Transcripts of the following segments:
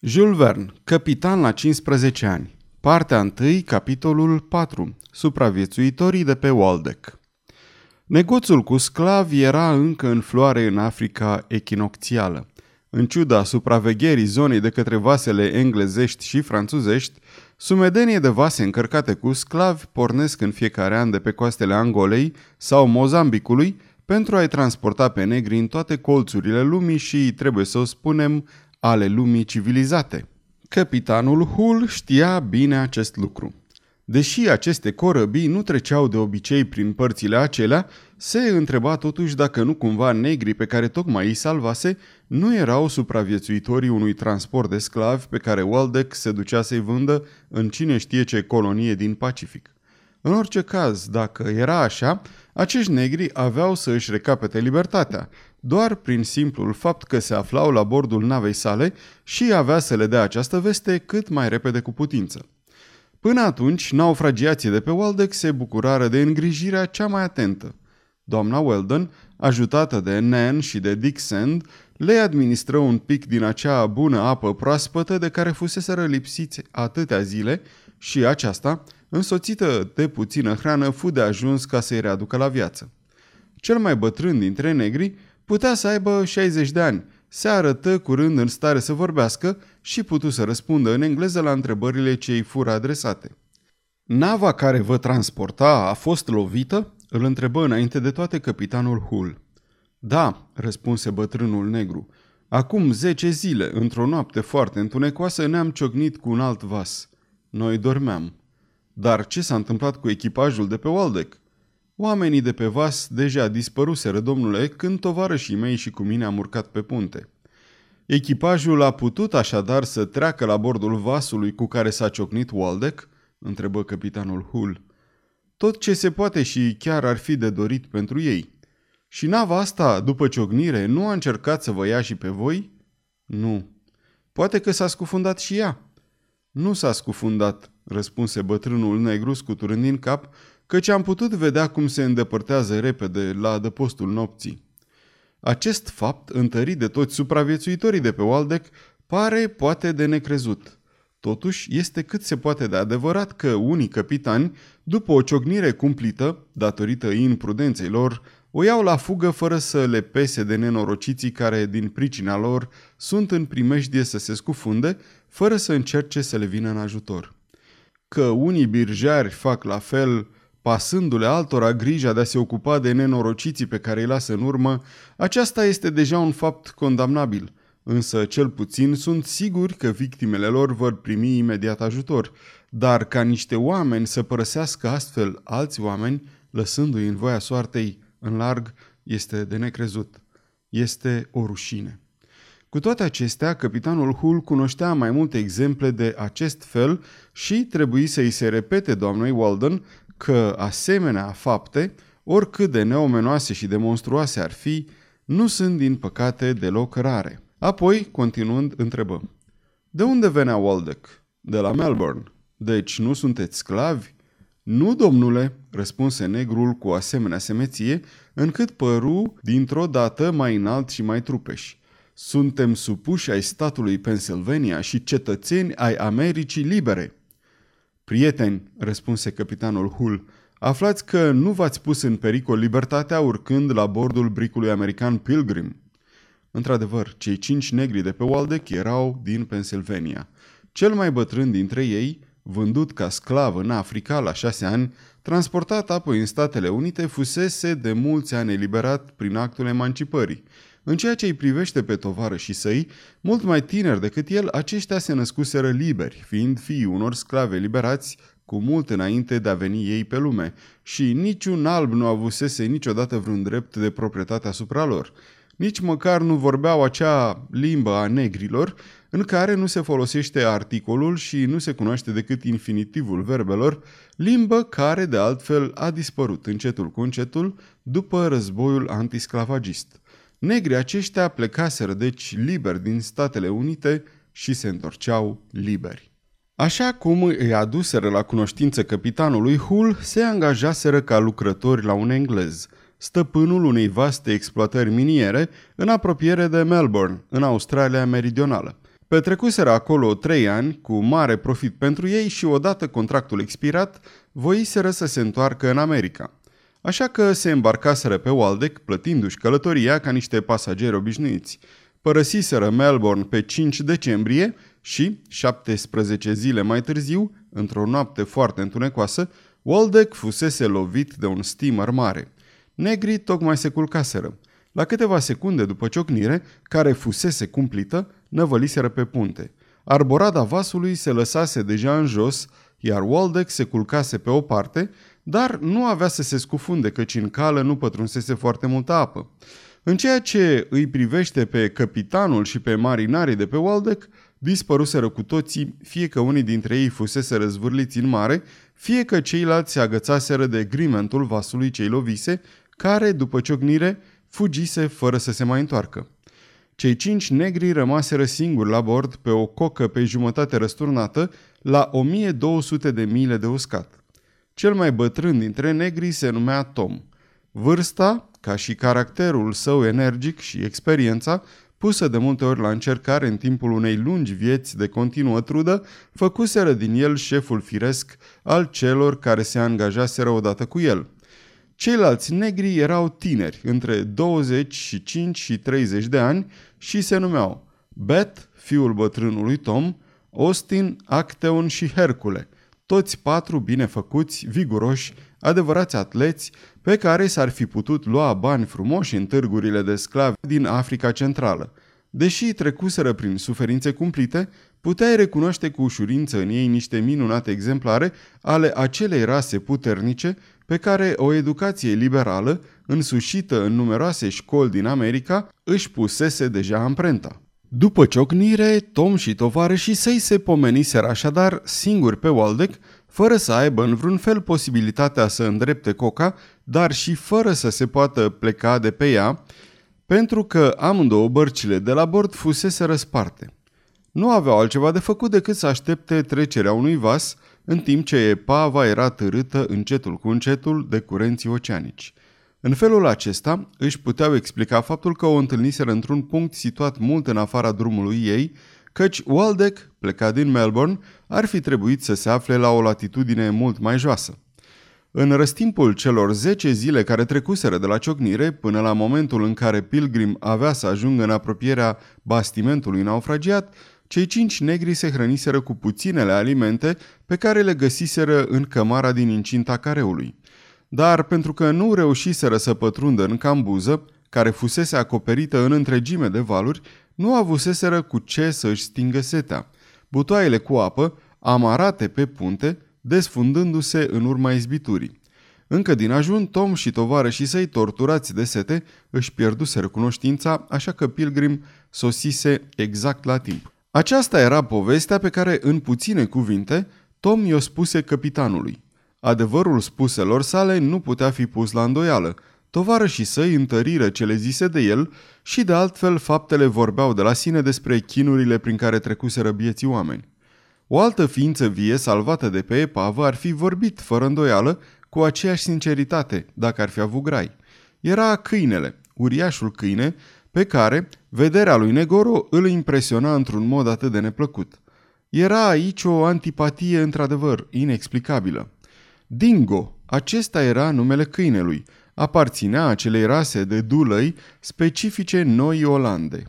Jules Verne, capitan la 15 ani. Partea 1, capitolul 4. Supraviețuitorii de pe Waldeck. Negoțul cu sclavi era încă în floare în Africa echinocțială. În ciuda supravegherii zonei de către vasele englezești și franțuzești, sumedenie de vase încărcate cu sclavi pornesc în fiecare an de pe coastele Angolei sau Mozambicului pentru a-i transporta pe negri în toate colțurile lumii și, trebuie să o spunem, ale lumii civilizate. Capitanul Hull știa bine acest lucru. Deși aceste corăbii nu treceau de obicei prin părțile acelea, se întreba totuși dacă nu cumva negrii pe care tocmai îi salvase nu erau supraviețuitorii unui transport de sclavi pe care Waldeck se ducea să-i vândă în cine știe ce colonie din Pacific. În orice caz, dacă era așa, acești negri aveau să își recapete libertatea, doar prin simplul fapt că se aflau la bordul navei sale și avea să le dea această veste cât mai repede cu putință. Până atunci, naufragiații de pe Waldeck se bucurară de îngrijirea cea mai atentă. Doamna Weldon, ajutată de Nan și de Dick Sand, le administră un pic din acea bună apă proaspătă de care fuseseră lipsiți atâtea zile și aceasta, însoțită de puțină hrană, fu de ajuns ca să-i readucă la viață. Cel mai bătrân dintre negri putea să aibă 60 de ani, se arătă curând în stare să vorbească și putu să răspundă în engleză la întrebările ce îi fură adresate. Nava care vă transporta a fost lovită? Îl întrebă înainte de toate capitanul Hull. Da, răspunse bătrânul negru. Acum zece zile, într-o noapte foarte întunecoasă, ne-am ciocnit cu un alt vas. Noi dormeam. Dar ce s-a întâmplat cu echipajul de pe Waldeck? Oamenii de pe vas deja dispăruseră, domnule, când tovarășii mei și cu mine am urcat pe punte. Echipajul a putut așadar să treacă la bordul vasului cu care s-a ciocnit Waldeck? întrebă capitanul Hull. Tot ce se poate și chiar ar fi de dorit pentru ei. Și nava asta, după ciocnire, nu a încercat să vă ia și pe voi? Nu. Poate că s-a scufundat și ea. Nu s-a scufundat, răspunse bătrânul negru scuturând din cap, căci am putut vedea cum se îndepărtează repede la adăpostul nopții. Acest fapt, întărit de toți supraviețuitorii de pe Waldeck, pare poate de necrezut. Totuși, este cât se poate de adevărat că unii capitani, după o ciocnire cumplită, datorită imprudenței lor, o iau la fugă fără să le pese de nenorociții care, din pricina lor, sunt în primejdie să se scufunde, fără să încerce să le vină în ajutor. Că unii birjari fac la fel, pasându-le altora grija de a se ocupa de nenorociții pe care îi lasă în urmă, aceasta este deja un fapt condamnabil, însă cel puțin sunt siguri că victimele lor vor primi imediat ajutor, dar ca niște oameni să părăsească astfel alți oameni, lăsându-i în voia soartei în larg, este de necrezut. Este o rușine. Cu toate acestea, capitanul Hull cunoștea mai multe exemple de acest fel și trebuie să-i se repete doamnei Walden că asemenea fapte, oricât de neomenoase și de monstruoase ar fi, nu sunt din păcate deloc rare. Apoi, continuând, întrebă. De unde venea Waldeck? De la Melbourne. Deci nu sunteți sclavi? Nu, domnule, răspunse negrul cu o asemenea semeție, încât păru dintr-o dată mai înalt și mai trupeș. Suntem supuși ai statului Pennsylvania și cetățeni ai Americii libere. Prieteni, răspunse capitanul Hull, aflați că nu v-ați pus în pericol libertatea urcând la bordul bricului american Pilgrim. Într-adevăr, cei cinci negri de pe Waldeck erau din Pennsylvania. Cel mai bătrân dintre ei, vândut ca sclav în Africa la șase ani, transportat apoi în Statele Unite, fusese de mulți ani eliberat prin actul emancipării – în ceea ce îi privește pe tovară și săi, mult mai tineri decât el, aceștia se născuseră liberi, fiind fii unor sclave liberați cu mult înainte de a veni ei pe lume, și niciun alb nu avusese niciodată vreun drept de proprietate asupra lor. Nici măcar nu vorbeau acea limbă a negrilor, în care nu se folosește articolul și nu se cunoaște decât infinitivul verbelor, limbă care, de altfel, a dispărut încetul cu încetul după războiul antisclavagist. Negrii aceștia plecaseră deci liberi din Statele Unite și se întorceau liberi. Așa cum îi aduseră la cunoștință capitanului Hull, se angajaseră ca lucrători la un englez, stăpânul unei vaste exploatări miniere în apropiere de Melbourne, în Australia Meridională. Petrecuseră acolo trei ani cu mare profit pentru ei și odată contractul expirat, voiseră să se întoarcă în America. Așa că se îmbarcaseră pe Waldeck, plătindu-și călătoria ca niște pasageri obișnuiți. Părăsiseră Melbourne pe 5 decembrie și, 17 zile mai târziu, într-o noapte foarte întunecoasă, Waldeck fusese lovit de un steamer mare. Negrii tocmai se culcaseră. La câteva secunde după ciocnire, care fusese cumplită, năvăliseră pe punte. Arborada vasului se lăsase deja în jos, iar Waldeck se culcase pe o parte, dar nu avea să se scufunde căci în cală nu pătrunsese foarte multă apă. În ceea ce îi privește pe capitanul și pe marinarii de pe Waldeck, dispăruseră cu toții, fie că unii dintre ei fusese răzvârliți în mare, fie că ceilalți se agățaseră de grimentul vasului cei lovise, care, după ciocnire, fugise fără să se mai întoarcă. Cei cinci negri rămaseră singuri la bord pe o cocă pe jumătate răsturnată la 1200 de mile de uscat. Cel mai bătrân dintre negri se numea Tom. Vârsta, ca și caracterul său energic și experiența, pusă de multe ori la încercare în timpul unei lungi vieți de continuă trudă, făcuseră din el șeful firesc al celor care se angajaseră odată cu el. Ceilalți negri erau tineri, între 25 și 30 de ani și se numeau Beth, fiul bătrânului Tom, Austin, Acteon și Hercule, toți patru binefăcuți, viguroși, adevărați atleți, pe care s-ar fi putut lua bani frumoși în târgurile de sclavi din Africa Centrală. Deși trecuseră prin suferințe cumplite, puteai recunoaște cu ușurință în ei niște minunate exemplare ale acelei rase puternice pe care o educație liberală, însușită în numeroase școli din America, își pusese deja amprenta. După ciocnire, Tom și tovarășii săi se pomeniseră așadar singuri pe Waldeck, fără să aibă în vreun fel posibilitatea să îndrepte coca, dar și fără să se poată pleca de pe ea, pentru că amândouă bărcile de la bord fusese răsparte. Nu aveau altceva de făcut decât să aștepte trecerea unui vas, în timp ce epava era târâtă încetul cu încetul de curenții oceanici. În felul acesta își puteau explica faptul că o întâlniseră într-un punct situat mult în afara drumului ei, căci Waldeck, plecat din Melbourne, ar fi trebuit să se afle la o latitudine mult mai joasă. În răstimpul celor 10 zile care trecuseră de la ciocnire până la momentul în care Pilgrim avea să ajungă în apropierea bastimentului naufragiat, cei cinci negri se hrăniseră cu puținele alimente pe care le găsiseră în cămara din incinta careului. Dar pentru că nu reușiseră să pătrundă în cambuză, care fusese acoperită în întregime de valuri, nu avuseseră cu ce să își stingă setea. Butoaiele cu apă, amarate pe punte, desfundându-se în urma izbiturii. Încă din ajun, Tom și tovarășii săi, torturați de sete, își pierduse recunoștința, așa că Pilgrim sosise exact la timp. Aceasta era povestea pe care, în puține cuvinte, Tom i-o spuse capitanului. Adevărul spuselor sale nu putea fi pus la îndoială. Tovarășii săi întăriră cele zise de el și de altfel faptele vorbeau de la sine despre chinurile prin care trecuseră bieții oameni. O altă ființă vie salvată de pe epavă ar fi vorbit, fără îndoială, cu aceeași sinceritate, dacă ar fi avut grai. Era câinele, uriașul câine, pe care vederea lui Negoro îl impresiona într-un mod atât de neplăcut. Era aici o antipatie într-adevăr inexplicabilă. Dingo, acesta era numele câinelui, aparținea acelei rase de dulăi specifice Noi Olande.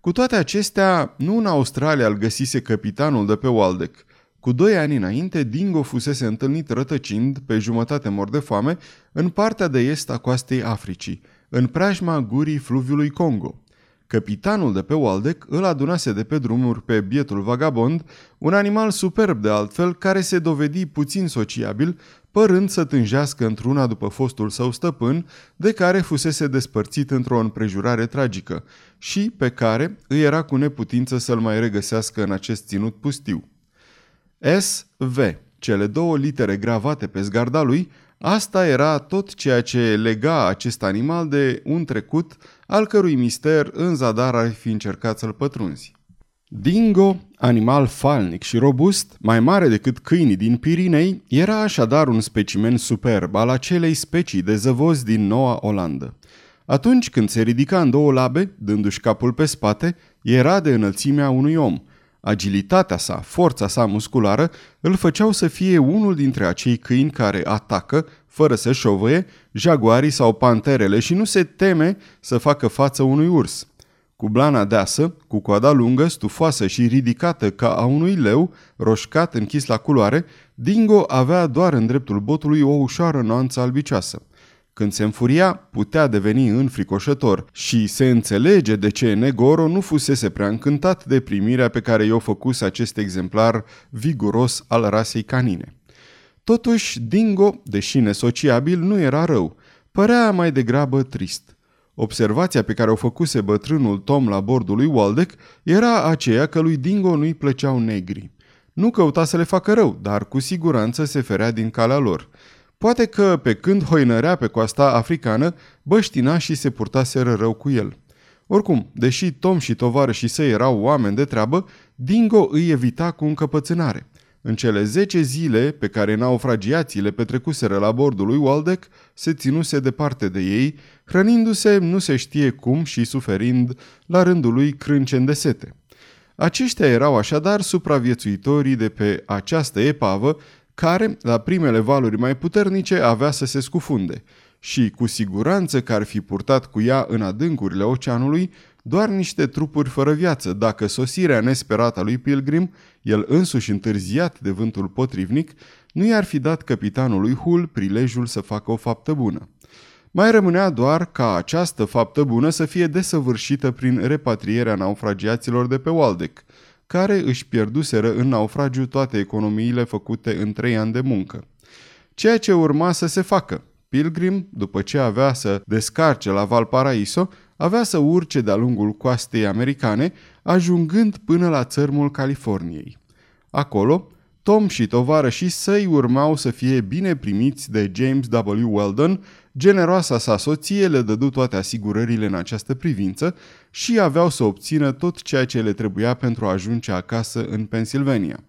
Cu toate acestea, nu în Australia îl găsise capitanul de pe Waldeck. Cu doi ani înainte, Dingo fusese întâlnit rătăcind, pe jumătate mor de foame, în partea de est a coastei Africii, în preajma gurii fluviului Congo. Capitanul de pe Waldeck îl adunase de pe drumuri pe bietul vagabond, un animal superb de altfel care se dovedi puțin sociabil, părând să tânjească într-una după fostul său stăpân, de care fusese despărțit într-o împrejurare tragică și pe care îi era cu neputință să-l mai regăsească în acest ținut pustiu. S.V. Cele două litere gravate pe zgarda lui Asta era tot ceea ce lega acest animal de un trecut al cărui mister în zadar ar fi încercat să-l pătrunzi. Dingo, animal falnic și robust, mai mare decât câinii din Pirinei, era așadar un specimen superb al acelei specii de zăvozi din Noua Olandă. Atunci când se ridica în două labe, dându-și capul pe spate, era de înălțimea unui om Agilitatea sa, forța sa musculară, îl făceau să fie unul dintre acei câini care atacă, fără să șovăie, jaguarii sau panterele și nu se teme să facă față unui urs. Cu blana deasă, cu coada lungă, stufoasă și ridicată ca a unui leu, roșcat închis la culoare, Dingo avea doar în dreptul botului o ușoară nuanță albicioasă. Când se înfuria, putea deveni înfricoșător și se înțelege de ce Negoro nu fusese prea încântat de primirea pe care i-o făcuse acest exemplar viguros al rasei canine. Totuși, Dingo, deși nesociabil, nu era rău. Părea mai degrabă trist. Observația pe care o făcuse bătrânul Tom la bordul lui Waldeck era aceea că lui Dingo nu-i plăceau negri. Nu căuta să le facă rău, dar cu siguranță se ferea din calea lor. Poate că, pe când hoinărea pe coasta africană, băștina și se purtaseră rău cu el. Oricum, deși Tom și tovarășii săi erau oameni de treabă, Dingo îi evita cu încăpățânare. În cele 10 zile pe care naufragiații le petrecuseră la bordul lui Waldeck, se ținuse departe de ei, hrănindu-se nu se știe cum și suferind la rândul lui crâncen de sete. Aceștia erau așadar supraviețuitorii de pe această epavă care, la primele valuri mai puternice, avea să se scufunde și, cu siguranță că ar fi purtat cu ea în adâncurile oceanului doar niște trupuri fără viață, dacă sosirea nesperată a lui Pilgrim, el însuși întârziat de vântul potrivnic, nu i-ar fi dat capitanului Hull prilejul să facă o faptă bună. Mai rămânea doar ca această faptă bună să fie desăvârșită prin repatrierea naufragiaților de pe Waldeck, care își pierduseră în naufragiu toate economiile făcute în trei ani de muncă. Ceea ce urma să se facă. Pilgrim, după ce avea să descarce la Valparaiso, avea să urce de-a lungul coastei americane, ajungând până la țărmul Californiei. Acolo, Tom și tovarășii săi urmau să fie bine primiți de James W. Weldon, generoasa sa soție le dădu toate asigurările în această privință și aveau să obțină tot ceea ce le trebuia pentru a ajunge acasă în Pennsylvania.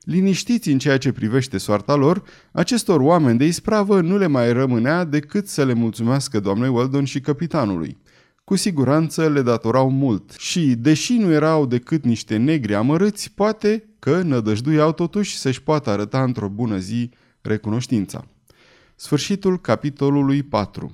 Liniștiți în ceea ce privește soarta lor, acestor oameni de ispravă nu le mai rămânea decât să le mulțumească doamnei Weldon și capitanului. Cu siguranță le datorau mult și, deși nu erau decât niște negri amărâți, poate că nădăjduiau totuși să-și poată arăta într-o bună zi recunoștința. Sfârșitul capitolului 4